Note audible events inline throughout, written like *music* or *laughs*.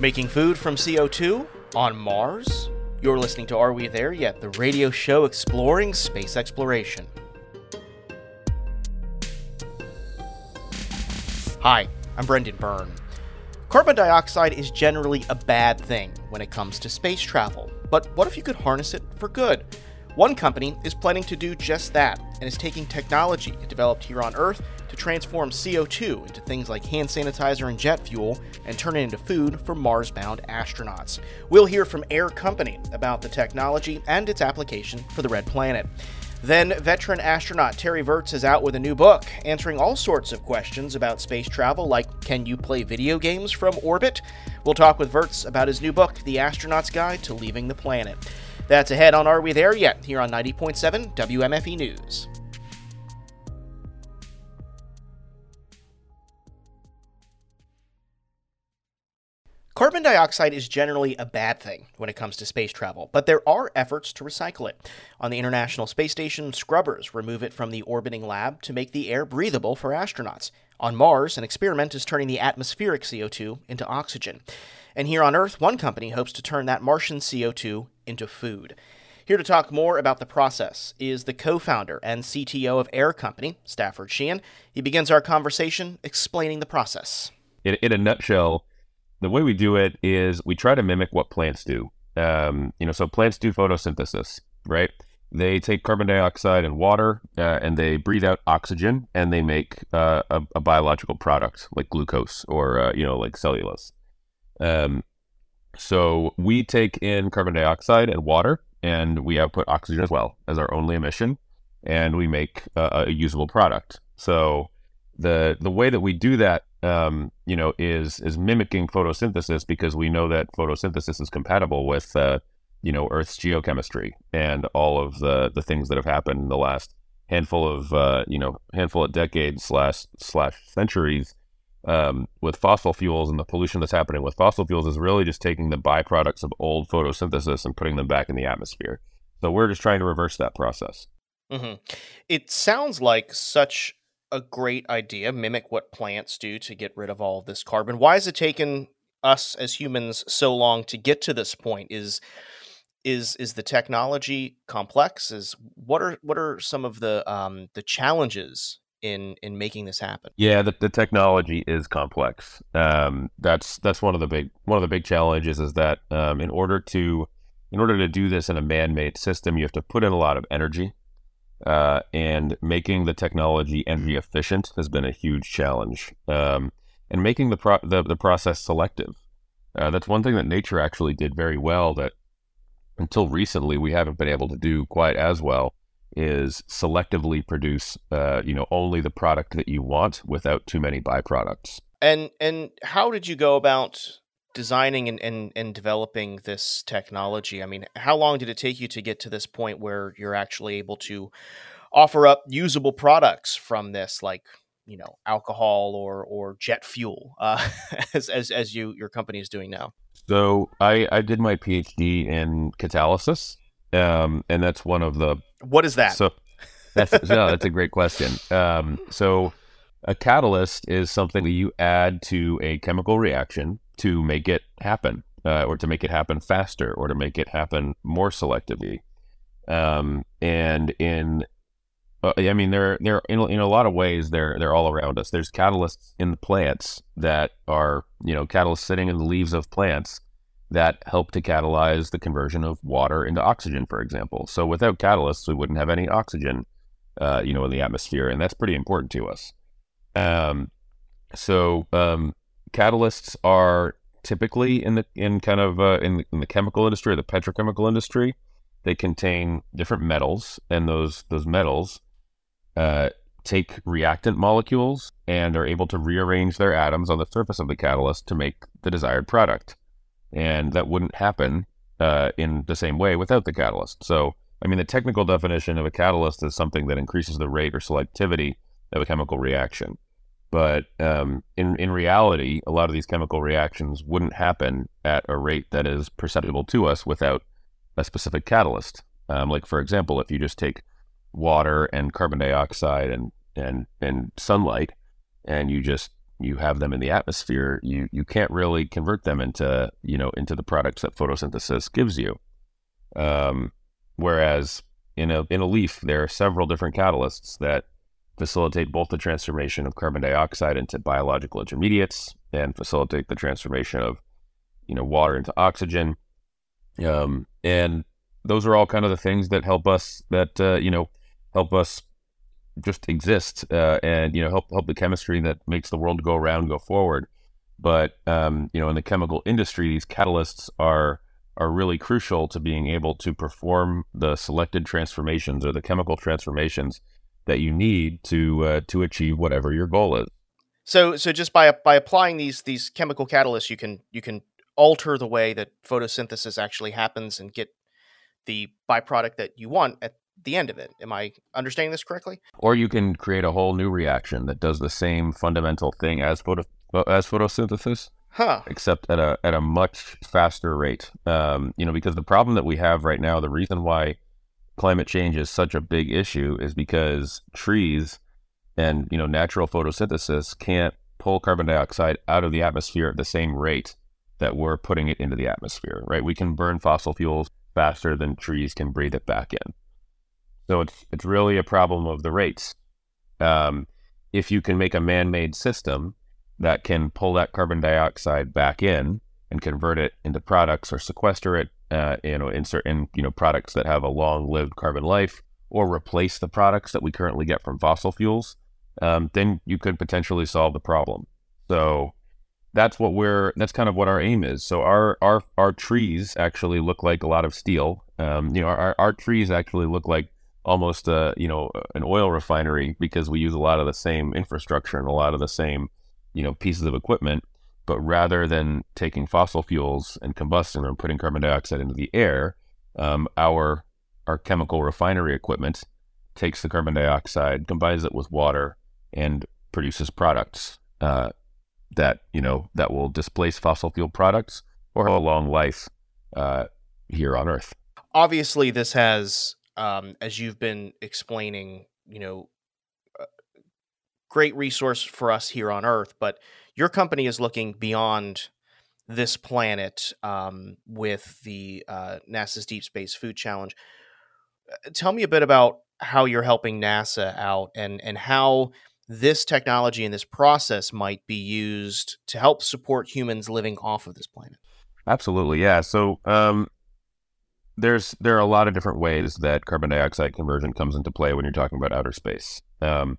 Making food from CO2 on Mars? You're listening to Are We There Yet? The radio show exploring space exploration. Hi, I'm Brendan Byrne. Carbon dioxide is generally a bad thing when it comes to space travel, but what if you could harness it for good? One company is planning to do just that and is taking technology developed here on Earth to transform CO2 into things like hand sanitizer and jet fuel and turn it into food for Mars bound astronauts. We'll hear from Air Company about the technology and its application for the Red Planet. Then, veteran astronaut Terry Virts is out with a new book, answering all sorts of questions about space travel, like can you play video games from orbit? We'll talk with Virts about his new book, The Astronaut's Guide to Leaving the Planet. That's ahead on Are We There Yet? here on 90.7 WMFE News. Carbon dioxide is generally a bad thing when it comes to space travel, but there are efforts to recycle it. On the International Space Station, scrubbers remove it from the orbiting lab to make the air breathable for astronauts. On Mars, an experiment is turning the atmospheric CO2 into oxygen. And here on Earth, one company hopes to turn that Martian CO2 into food. Here to talk more about the process is the co founder and CTO of Air Company, Stafford Sheehan. He begins our conversation explaining the process. In, in a nutshell, the way we do it is we try to mimic what plants do. Um, you know, so plants do photosynthesis, right? They take carbon dioxide and water, uh, and they breathe out oxygen, and they make uh, a, a, biological product like glucose or uh, you know like cellulose. Um, so we take in carbon dioxide and water, and we output oxygen as well as our only emission, and we make a, a usable product. So the the way that we do that um, you know, is is mimicking photosynthesis because we know that photosynthesis is compatible with, uh, you know, Earth's geochemistry and all of the the things that have happened in the last handful of, uh, you know, handful of decades slash slash centuries um, with fossil fuels and the pollution that's happening with fossil fuels is really just taking the byproducts of old photosynthesis and putting them back in the atmosphere. So we're just trying to reverse that process. Mm-hmm. It sounds like such a great idea, mimic what plants do to get rid of all of this carbon. Why has it taken us as humans so long to get to this point? Is is is the technology complex? Is what are what are some of the um, the challenges in in making this happen? Yeah, the, the technology is complex. Um, that's that's one of the big one of the big challenges is that um, in order to in order to do this in a man-made system, you have to put in a lot of energy uh, and making the technology energy efficient has been a huge challenge. Um, and making the, pro- the, the process selective. Uh, that's one thing that nature actually did very well that until recently we haven't been able to do quite as well is selectively produce uh, you know only the product that you want without too many byproducts. And and how did you go about designing and, and, and developing this technology? I mean, how long did it take you to get to this point where you're actually able to offer up usable products from this, like you know, alcohol or or jet fuel, uh, *laughs* as as as you your company is doing now? So I I did my PhD in catalysis, um, and that's one of the what is that? So that's no, *laughs* that's a great question. Um, so a catalyst is something that you add to a chemical reaction to make it happen, uh, or to make it happen faster, or to make it happen more selectively. Um, and in, uh, I mean, they're they're in, in a lot of ways they're they're all around us. There's catalysts in the plants that are you know catalysts sitting in the leaves of plants that help to catalyze the conversion of water into oxygen, for example. So without catalysts, we wouldn't have any oxygen, uh, you know, in the atmosphere, and that's pretty important to us. Um, so um, catalysts are typically in the in kind of uh, in, the, in the chemical industry or the petrochemical industry. They contain different metals, and those those metals uh, take reactant molecules and are able to rearrange their atoms on the surface of the catalyst to make the desired product. And that wouldn't happen uh, in the same way without the catalyst. So, I mean, the technical definition of a catalyst is something that increases the rate or selectivity of a chemical reaction. But um, in in reality, a lot of these chemical reactions wouldn't happen at a rate that is perceptible to us without a specific catalyst. Um, like for example, if you just take water and carbon dioxide and and and sunlight, and you just you have them in the atmosphere, you you can't really convert them into you know into the products that photosynthesis gives you. Um, whereas in a in a leaf, there are several different catalysts that facilitate both the transformation of carbon dioxide into biological intermediates and facilitate the transformation of you know water into oxygen. Um, and those are all kind of the things that help us that uh, you know help us just exist uh, and you know help help the chemistry that makes the world go around go forward. But um, you know, in the chemical industry, these catalysts are are really crucial to being able to perform the selected transformations or the chemical transformations that you need to uh, to achieve whatever your goal is. So, so just by by applying these these chemical catalysts, you can you can alter the way that photosynthesis actually happens and get the byproduct that you want at the end of it. Am I understanding this correctly? Or you can create a whole new reaction that does the same fundamental thing as photo as photosynthesis. Huh. Except at a at a much faster rate. Um, you know, because the problem that we have right now, the reason why climate change is such a big issue is because trees and you know natural photosynthesis can't pull carbon dioxide out of the atmosphere at the same rate that we're putting it into the atmosphere, right? We can burn fossil fuels faster than trees can breathe it back in. So it's it's really a problem of the rates. Um, if you can make a man-made system that can pull that carbon dioxide back in and convert it into products or sequester it, uh, you know, in certain you know products that have a long-lived carbon life, or replace the products that we currently get from fossil fuels, um, then you could potentially solve the problem. So that's what we're that's kind of what our aim is. So our our our trees actually look like a lot of steel. Um, you know, our our trees actually look like almost a uh, you know an oil refinery because we use a lot of the same infrastructure and a lot of the same you know pieces of equipment but rather than taking fossil fuels and combusting them and putting carbon dioxide into the air um, our our chemical refinery equipment takes the carbon dioxide combines it with water and produces products uh, that you know that will displace fossil fuel products or have a long life uh, here on earth. Obviously this has um, as you've been explaining, you know, uh, great resource for us here on Earth, but your company is looking beyond this planet um, with the uh, NASA's Deep Space Food Challenge. Uh, tell me a bit about how you're helping NASA out and and how this technology and this process might be used to help support humans living off of this planet. Absolutely, yeah. So um, there's there are a lot of different ways that carbon dioxide conversion comes into play when you're talking about outer space. Um,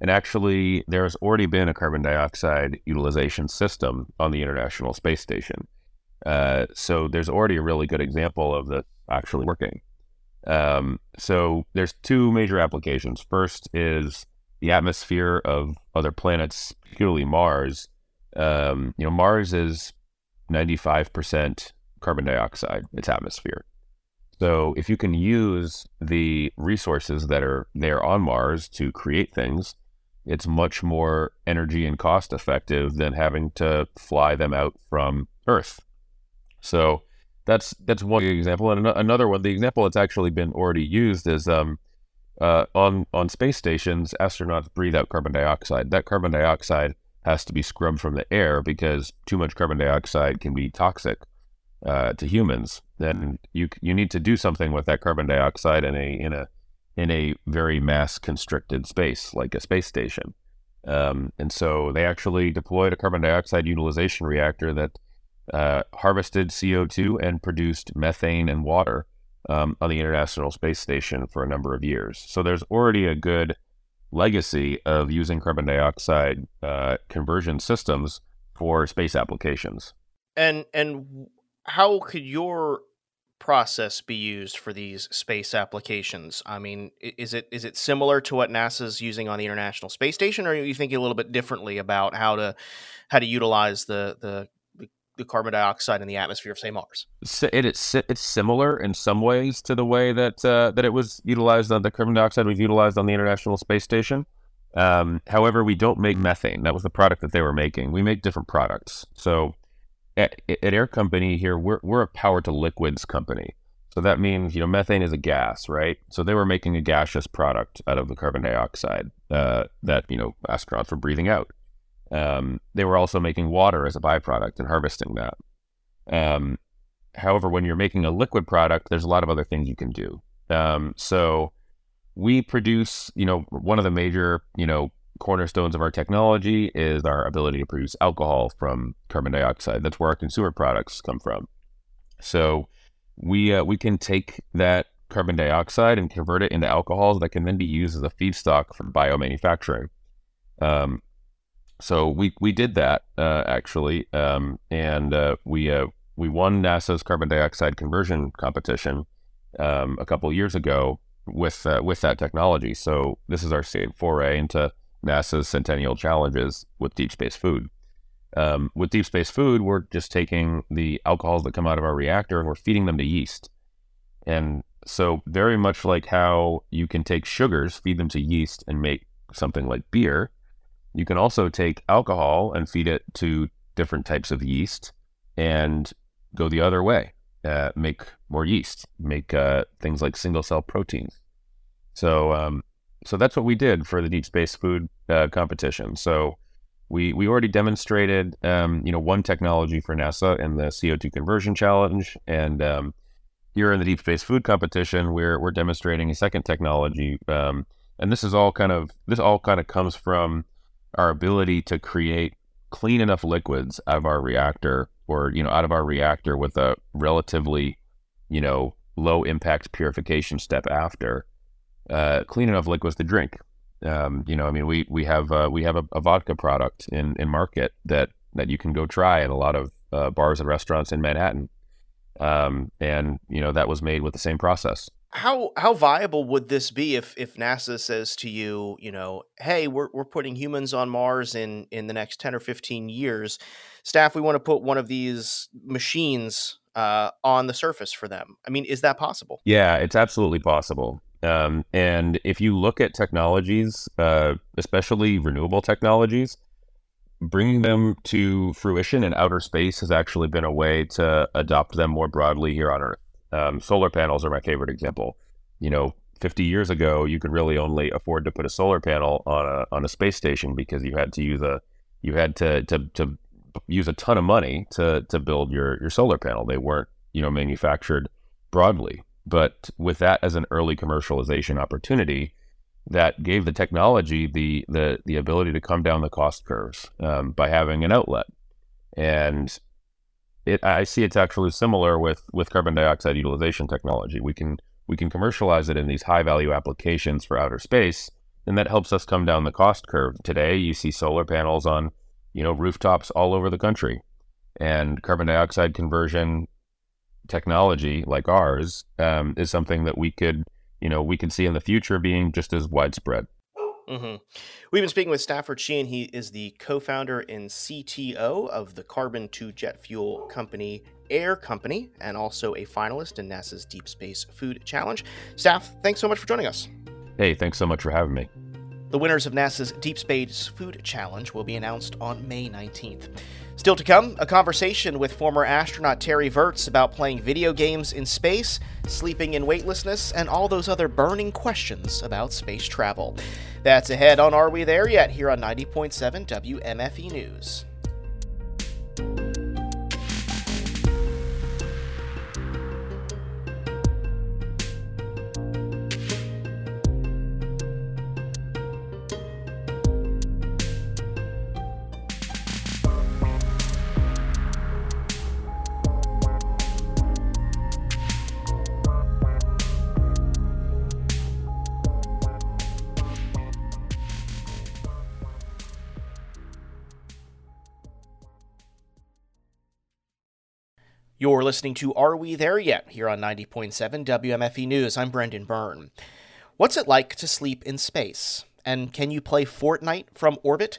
and actually, there's already been a carbon dioxide utilization system on the International Space Station. Uh, so there's already a really good example of this actually working. Um, so there's two major applications. First is the atmosphere of other planets, particularly Mars. Um, you know, Mars is 95% carbon dioxide, its atmosphere. So if you can use the resources that are there on Mars to create things, it's much more energy and cost effective than having to fly them out from Earth. So that's that's one example, and another one. The example that's actually been already used is um, uh, on on space stations, astronauts breathe out carbon dioxide. That carbon dioxide has to be scrubbed from the air because too much carbon dioxide can be toxic uh, to humans, then you you need to do something with that carbon dioxide in a in a in a very mass constricted space like a space station. Um, and so they actually deployed a carbon dioxide utilization reactor that uh, harvested CO2 and produced methane and water um, on the International Space Station for a number of years. So there's already a good legacy of using carbon dioxide uh, conversion systems for space applications. And and how could your process be used for these space applications? I mean, is it is it similar to what NASA's using on the International Space Station, or are you thinking a little bit differently about how to how to utilize the the the carbon dioxide in the atmosphere of say Mars. It is it's similar in some ways to the way that uh, that it was utilized on the carbon dioxide was utilized on the International Space Station. Um, however, we don't make methane. That was the product that they were making. We make different products. So at, at Air Company here, we're, we're a power to liquids company. So that means, you know, methane is a gas, right? So they were making a gaseous product out of the carbon dioxide uh, that, you know, astronauts were breathing out. Um, they were also making water as a byproduct and harvesting that. Um, however, when you're making a liquid product, there's a lot of other things you can do. Um, so we produce, you know, one of the major, you know, cornerstones of our technology is our ability to produce alcohol from carbon dioxide. That's where our consumer products come from. So we uh, we can take that carbon dioxide and convert it into alcohols that can then be used as a feedstock for biomanufacturing. Um, so we we did that uh, actually, um, and uh, we uh, we won NASA's carbon dioxide conversion competition um, a couple years ago with uh, with that technology. So this is our foray into NASA's Centennial challenges with deep space food. Um, with deep space food, we're just taking the alcohols that come out of our reactor and we're feeding them to yeast. And so, very much like how you can take sugars, feed them to yeast, and make something like beer, you can also take alcohol and feed it to different types of yeast and go the other way, uh, make more yeast, make uh, things like single cell proteins. So, um, so that's what we did for the deep space food uh, competition. So, we we already demonstrated, um, you know, one technology for NASA in the CO2 conversion challenge, and um, here in the deep space food competition, we're we're demonstrating a second technology, um, and this is all kind of this all kind of comes from our ability to create clean enough liquids out of our reactor, or you know, out of our reactor with a relatively, you know, low impact purification step after, uh, clean enough liquids to drink. Um, you know, I mean, we we have uh, we have a, a, vodka product in in market that that you can go try at a lot of uh, bars and restaurants in Manhattan. Um, and you know that was made with the same process. How how viable would this be if if NASA says to you, you know, hey, we're we're putting humans on Mars in in the next ten or fifteen years, staff, we want to put one of these machines uh, on the surface for them. I mean, is that possible? Yeah, it's absolutely possible. Um, and if you look at technologies, uh, especially renewable technologies, bringing them to fruition in outer space has actually been a way to adopt them more broadly here on Earth. Um, solar panels are my favorite example. You know, 50 years ago, you could really only afford to put a solar panel on a on a space station because you had to use a you had to to, to use a ton of money to to build your your solar panel. They weren't you know manufactured broadly, but with that as an early commercialization opportunity, that gave the technology the the the ability to come down the cost curves um, by having an outlet, and it I see it's actually similar with with carbon dioxide utilization technology. We can we can commercialize it in these high value applications for outer space, and that helps us come down the cost curve. Today, you see solar panels on you know rooftops all over the country, and carbon dioxide conversion technology like ours um, is something that we could you know, we can see in the future being just as widespread. Mm-hmm. We've been speaking with Stafford Sheehan. He is the co founder and CTO of the carbon to jet fuel company Air Company and also a finalist in NASA's Deep Space Food Challenge. Staff, thanks so much for joining us. Hey, thanks so much for having me. The winners of NASA's Deep Space Food Challenge will be announced on May 19th. Still to come, a conversation with former astronaut Terry Virts about playing video games in space, sleeping in weightlessness, and all those other burning questions about space travel. That's ahead on Are We There Yet? here on 90.7 WMFE News. You're listening to Are We There Yet? here on 90.7 WMFE News. I'm Brendan Byrne. What's it like to sleep in space? And can you play Fortnite from orbit?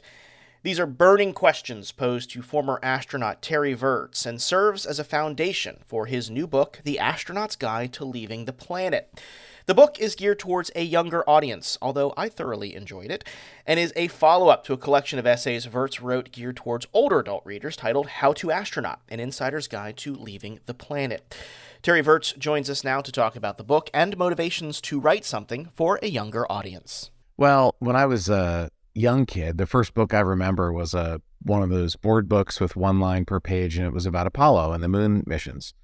These are burning questions posed to former astronaut Terry Virts and serves as a foundation for his new book, The Astronaut's Guide to Leaving the Planet. The book is geared towards a younger audience, although I thoroughly enjoyed it, and is a follow up to a collection of essays Virts wrote geared towards older adult readers titled How to Astronaut An Insider's Guide to Leaving the Planet. Terry Virts joins us now to talk about the book and motivations to write something for a younger audience. Well, when I was a young kid, the first book I remember was a one of those board books with one line per page, and it was about Apollo and the moon missions.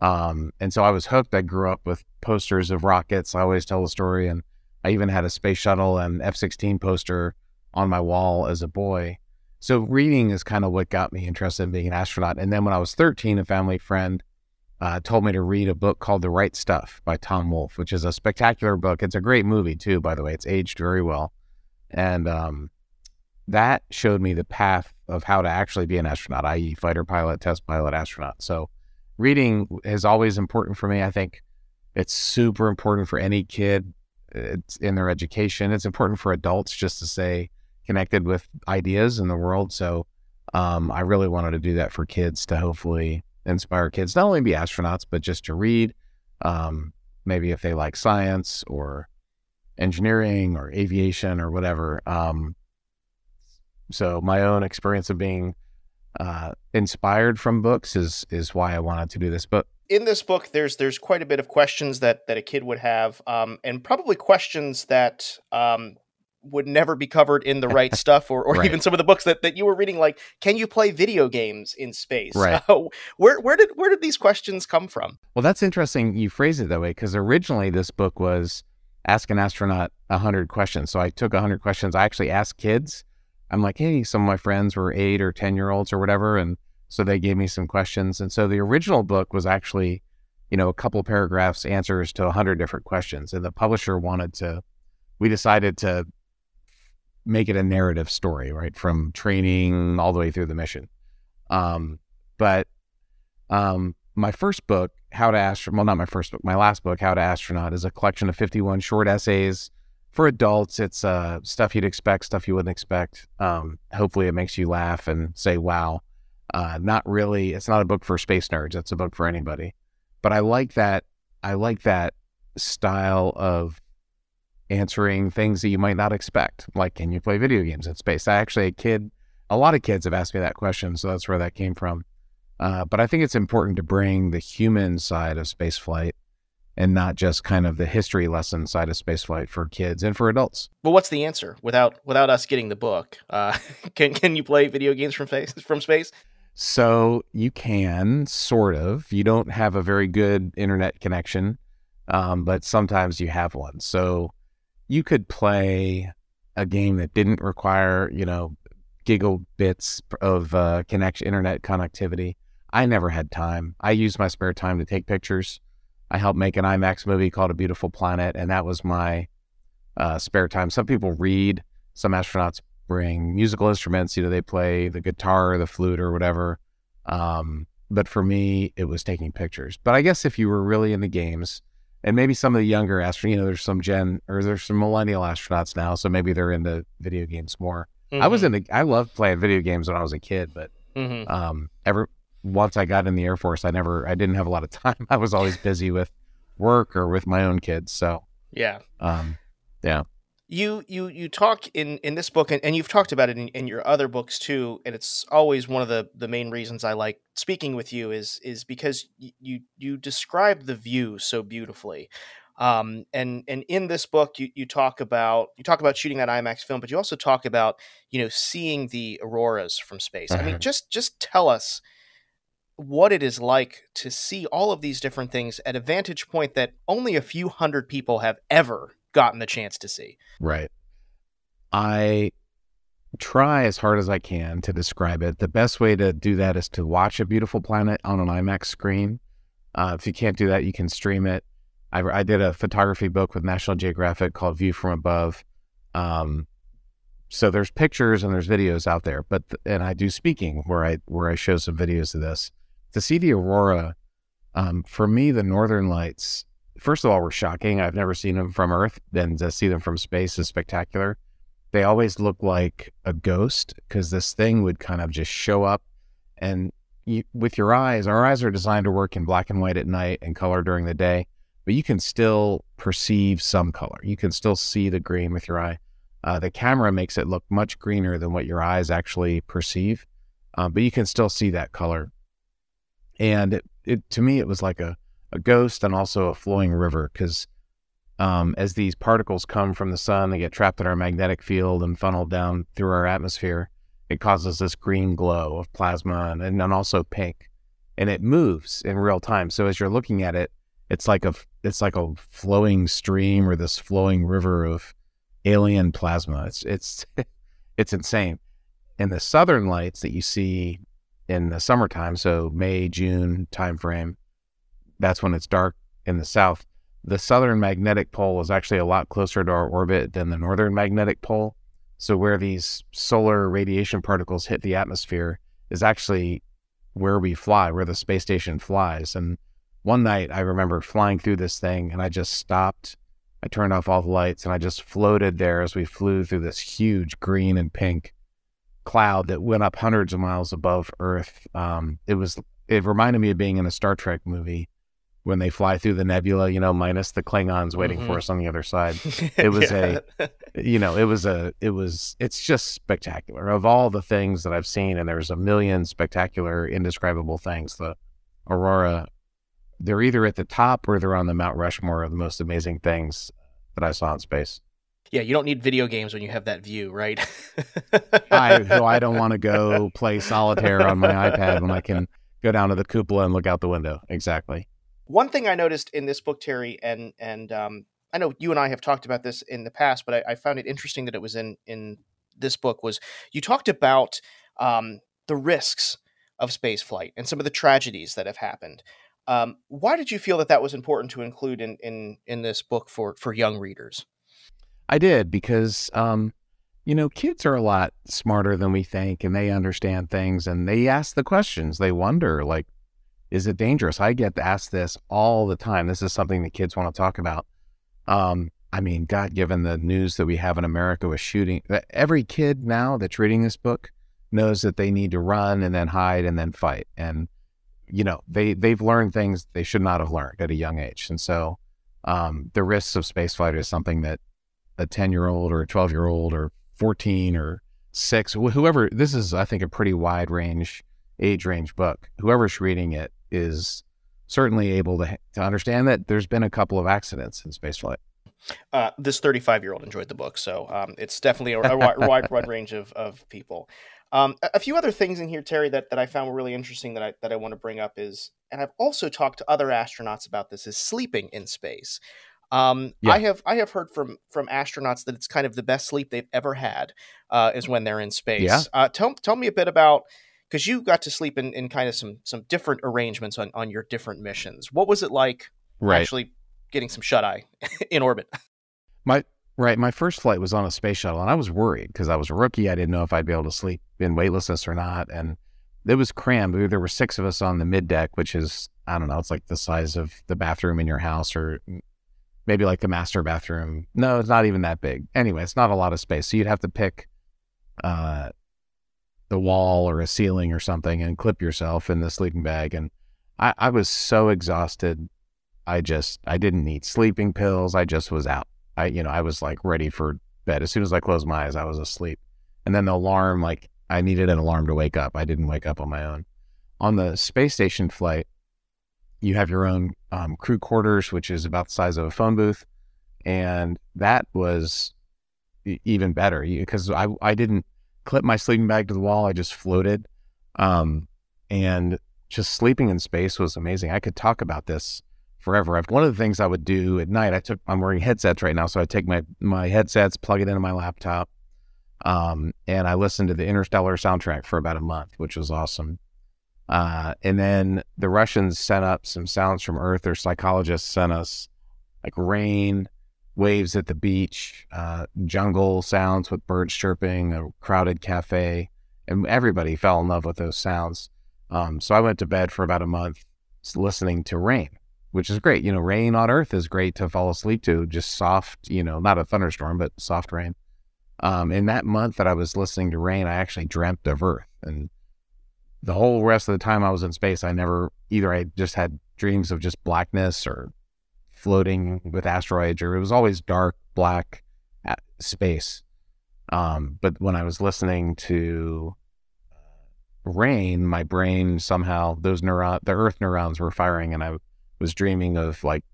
Um, and so I was hooked. I grew up with posters of rockets. I always tell the story, and I even had a space shuttle and F 16 poster on my wall as a boy. So reading is kind of what got me interested in being an astronaut. And then when I was 13, a family friend uh, told me to read a book called The Right Stuff by Tom Wolfe, which is a spectacular book. It's a great movie too, by the way. It's aged very well, and um, that showed me the path of how to actually be an astronaut, i.e., fighter pilot, test pilot, astronaut. So reading is always important for me. I think it's super important for any kid. It's in their education. It's important for adults just to stay connected with ideas in the world. So um, I really wanted to do that for kids to hopefully inspire kids not only be astronauts but just to read. Um, maybe if they like science or engineering or aviation or whatever. Um, so my own experience of being uh, inspired from books is is why I wanted to do this. book. in this book, there's there's quite a bit of questions that that a kid would have, um, and probably questions that um, would never be covered in the right *laughs* stuff, or, or right. even some of the books that, that you were reading. Like, can you play video games in space? Right. Uh, *laughs* where where did where did these questions come from? Well, that's interesting. You phrase it that way because originally this book was ask an astronaut hundred questions. So I took hundred questions. I actually asked kids I'm like, hey, some of my friends were eight or 10 year olds or whatever. And so they gave me some questions. And so the original book was actually, you know, a couple paragraphs answers to a hundred different questions. And the publisher wanted to, we decided to make it a narrative story, right? From training all the way through the mission. Um, but um, my first book, How to Astronaut, well, not my first book, my last book, How to Astronaut, is a collection of 51 short essays for adults, it's uh, stuff you'd expect, stuff you wouldn't expect. Um, hopefully, it makes you laugh and say, "Wow." Uh, not really. It's not a book for space nerds. It's a book for anybody. But I like that. I like that style of answering things that you might not expect. Like, can you play video games in space? I actually, a kid, a lot of kids have asked me that question, so that's where that came from. Uh, but I think it's important to bring the human side of spaceflight and not just kind of the history lesson side of spaceflight for kids and for adults. Well, what's the answer without without us getting the book? Uh, *laughs* can can you play video games from space? From space? So you can sort of. You don't have a very good internet connection, um, but sometimes you have one. So you could play a game that didn't require you know gigabits of uh, connection internet connectivity. I never had time. I used my spare time to take pictures I helped make an IMAX movie called A Beautiful Planet, and that was my uh, spare time. Some people read, some astronauts bring musical instruments. You know, they play the guitar or the flute or whatever. Um, but for me, it was taking pictures. But I guess if you were really into games, and maybe some of the younger astronauts, you know, there's some gen or there's some millennial astronauts now, so maybe they're into video games more. Mm-hmm. I was mm-hmm. into, I loved playing video games when I was a kid, but mm-hmm. um, ever once I got in the Air Force, I never, I didn't have a lot of *laughs* time. I was always busy with work or with my own kids. So yeah, um, yeah. You you you talk in in this book, and, and you've talked about it in, in your other books too. And it's always one of the the main reasons I like speaking with you is is because you you describe the view so beautifully. Um, and and in this book, you, you talk about you talk about shooting that IMAX film, but you also talk about you know seeing the auroras from space. Uh-huh. I mean, uh-huh. just just tell us what it is like to see all of these different things at a vantage point that only a few hundred people have ever gotten the chance to see. Right. I try as hard as I can to describe it. The best way to do that is to watch a beautiful planet on an IMAX screen. Uh, if you can't do that, you can stream it. I, I, did a photography book with National Geographic called View from Above. Um, so there's pictures and there's videos out there, but and I do speaking where I where I show some videos of this to see the aurora, um, for me, the northern lights, first of all, were shocking. I've never seen them from Earth. and to see them from space is spectacular. They always look like a ghost because this thing would kind of just show up and you, with your eyes, our eyes are designed to work in black and white at night and color during the day, but you can still perceive some color. You can still see the green with your eye. Uh, the camera makes it look much greener than what your eyes actually perceive, uh, but you can still see that color and it, it to me it was like a, a ghost and also a flowing river because um, as these particles come from the sun, they get trapped in our magnetic field and funneled down through our atmosphere. It causes this green glow of plasma and, and also pink, and it moves in real time. So as you're looking at it, it's like a it's like a flowing stream or this flowing river of alien plasma. It's it's *laughs* it's insane. And the southern lights that you see in the summertime, so May June timeframe, that's when it's dark in the south the southern magnetic pole is actually a lot closer to our orbit than the northern magnetic pole. So, where these solar radiation particles hit the atmosphere is actually where we fly, where the space station flies. And one night I remember flying through this thing and I just stopped. I turned off all the lights and I just floated there as we flew through this huge green and pink cloud that went up hundreds of miles above Earth. Um, it was, it reminded me of being in a Star Trek movie when they fly through the nebula, you know, minus the Klingons waiting mm-hmm. for us on the other side. *laughs* It was yeah. a, you know, it was a, it was, it's just spectacular. Of all the things that I've seen, and there's a million spectacular, indescribable things, the aurora, they're either at the top or they're on the Mount Rushmore of the most amazing things that I saw in space. Yeah, you don't need video games when you have that view, right? *laughs* I, so I don't want to go play solitaire on my iPad when I can go down to the cupola and look out the window. Exactly. One thing I noticed in this book, Terry, and and um, I know you and I have talked about this in the past, but I, I, found it interesting that it was in in this book was you talked about um, the risks of space flight and some of the tragedies that have happened. Um, why did you feel that that was important to include in in in this book for for young readers? I did because um, you know kids are a lot smarter than we think, and they understand things, and they ask the questions, they wonder like is it dangerous? I get asked this all the time. This is something that kids want to talk about. Um, I mean, God, given the news that we have in America with shooting, every kid now that's reading this book knows that they need to run and then hide and then fight. And, you know, they, they've learned things they should not have learned at a young age. And so um, the risks of spaceflight is something that a 10 year old or a 12 year old or 14 or six, whoever, this is, I think, a pretty wide range, age range book. Whoever's reading it is certainly able to, to understand that there's been a couple of accidents in spaceflight. Uh, this 35 year old enjoyed the book, so um, it's definitely a, a wide, wide range of, of people. Um, a, a, few other things in here, Terry, that, that I found were really interesting that I that I want to bring up is, and I've also talked to other astronauts about this, is sleeping in space. Um, yeah. I have I have heard from from astronauts that it's kind of the best sleep they've ever had uh, is when they're in space. Yeah. Uh, tell tell me a bit about because you got to sleep in, in kind of some some different arrangements on, on your different missions. What was it like right. actually getting some shut eye *laughs* in orbit? My right, my first flight was on a space shuttle, and I was worried because I was a rookie. I didn't know if I'd be able to sleep in weightlessness or not, and it was crammed. There were six of us on the mid deck, which is I don't know, it's like the size of the bathroom in your house, or maybe like the master bathroom. No, it's not even that big. Anyway, it's not a lot of space, so you'd have to pick. Uh, the wall or a ceiling or something and clip yourself in the sleeping bag. And I, I was so exhausted. I just, I didn't need sleeping pills. I just was out. I, you know, I was like ready for bed. As soon as I closed my eyes, I was asleep. And then the alarm, like I needed an alarm to wake up. I didn't wake up on my own. On the space station flight, you have your own um, crew quarters, which is about the size of a phone booth. And that was even better because I, I didn't, clip my sleeping bag to the wall. I just floated. Um, and just sleeping in space was amazing. I could talk about this forever. I've, one of the things I would do at night, I took, I'm wearing headsets right now. So I take my, my headsets, plug it into my laptop. Um, and I listened to the Interstellar soundtrack for about a month, which was awesome. Uh, and then the Russians sent up some sounds from Earth. Their psychologists sent us like rain, waves at the beach, uh, jungle sounds with birds chirping, a crowded cafe, and everybody fell in love with those sounds. Um, so I went to bed for about a month listening to rain, which is great. You know, rain on Earth is great to fall asleep to, just soft, you know, not a thunderstorm, but soft rain. Um, in that month that I was listening to rain, I actually dreamt of Earth. And the whole rest of the time I was in space, I never either I just had dreams of just blackness or floating with asteroids, or it was always dark, black space. Um, but when I was listening to uh, rain, my brain somehow those neuron, the Earth neurons were firing, and I was dreaming of like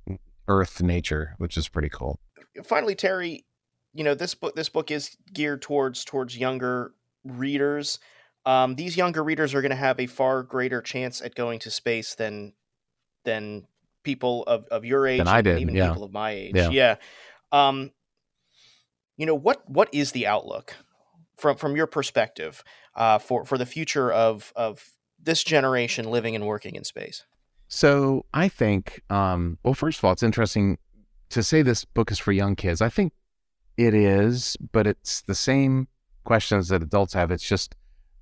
earth nature, which is pretty cool. Finally, Terry, you know this book this book is geared towards towards younger readers. Um, these younger readers are going to have a far greater chance at going to space than than people of, of your age Than I and did, even yeah. people of my age. Yeah. Yeah. Um, you know what what is the outlook from from your perspective uh, for for the future of of this generation living and working in space? So I think, um, well, first of all, it's interesting to say this book is for young kids. I think it is, but it's the same questions that adults have. It's just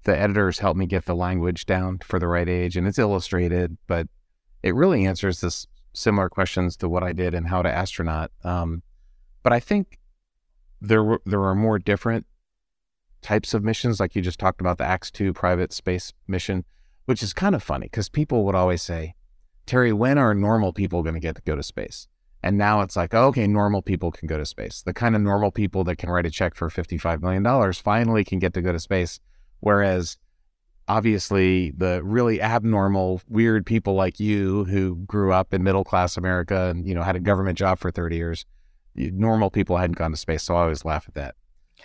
the editors help me get the language down for the right age, and it's illustrated, but it really answers this similar questions to what I did in How to Astronaut. Um, but I think there were there are more different types of missions, like you just talked about the Ax Two private space mission, which is kind of funny because people would always say, Terry, when are normal people going to get to go to space? And now it's like, oh, okay, normal people can go to space. The kind of normal people that can write a check for $55 million finally can get to go to space. Whereas obviously the really abnormal, weird people like you who grew up in middle class America and, you know, had a government job for 30 years, normal people hadn't gone to space. So I always laugh at that.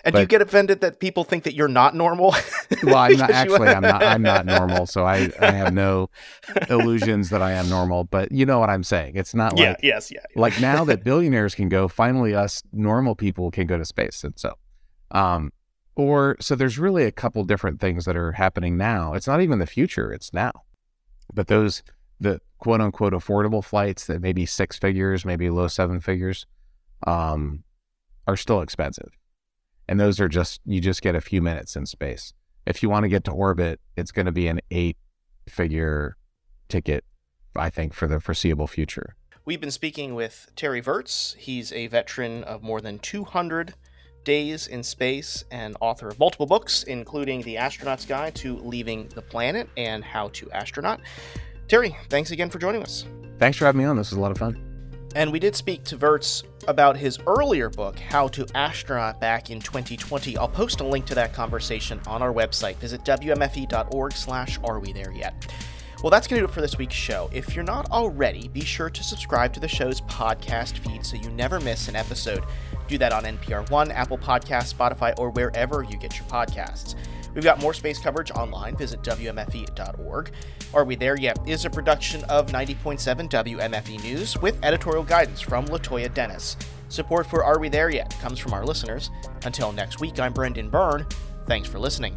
And do you get offended that people think that you're not normal? *laughs* Well, I'm not actually, I'm not, I'm not normal. So I, I have no *laughs* illusions that I am normal, but you know what I'm saying? It's not yeah. like, Yes. Yeah. like now that *laughs* billionaires can go, finally us normal people can go to space. And so, um, or so there's really a couple different things that are happening now. It's not even the future, it's now. But those, the quote unquote affordable flights that maybe six figures, maybe low seven figures, um, are still expensive. And those are just, you just get a few minutes in space. If you want to get to orbit, it's going to be an eight figure ticket, I think, for the foreseeable future. We've been speaking with Terry Virts. He's a veteran of more than 200 days in space and author of multiple books, including The Astronaut's Guide to Leaving the Planet and How to Astronaut. Terry, thanks again for joining us. Thanks for having me on. This was a lot of fun. And we did speak to Virts about his earlier book, How to Astronaut, back in 2020. I'll post a link to that conversation on our website. Visit wmfe.org slash are we there yet. Well, that's going to do it for this week's show. If you're not already, be sure to subscribe to the show's podcast feed so you never miss an episode. Do that on NPR One, Apple Podcasts, Spotify, or wherever you get your podcasts. We've got more space coverage online. Visit WMFE.org. Are We There Yet is a production of 90.7 WMFE News with editorial guidance from Latoya Dennis. Support for Are We There Yet comes from our listeners. Until next week, I'm Brendan Byrne. Thanks for listening.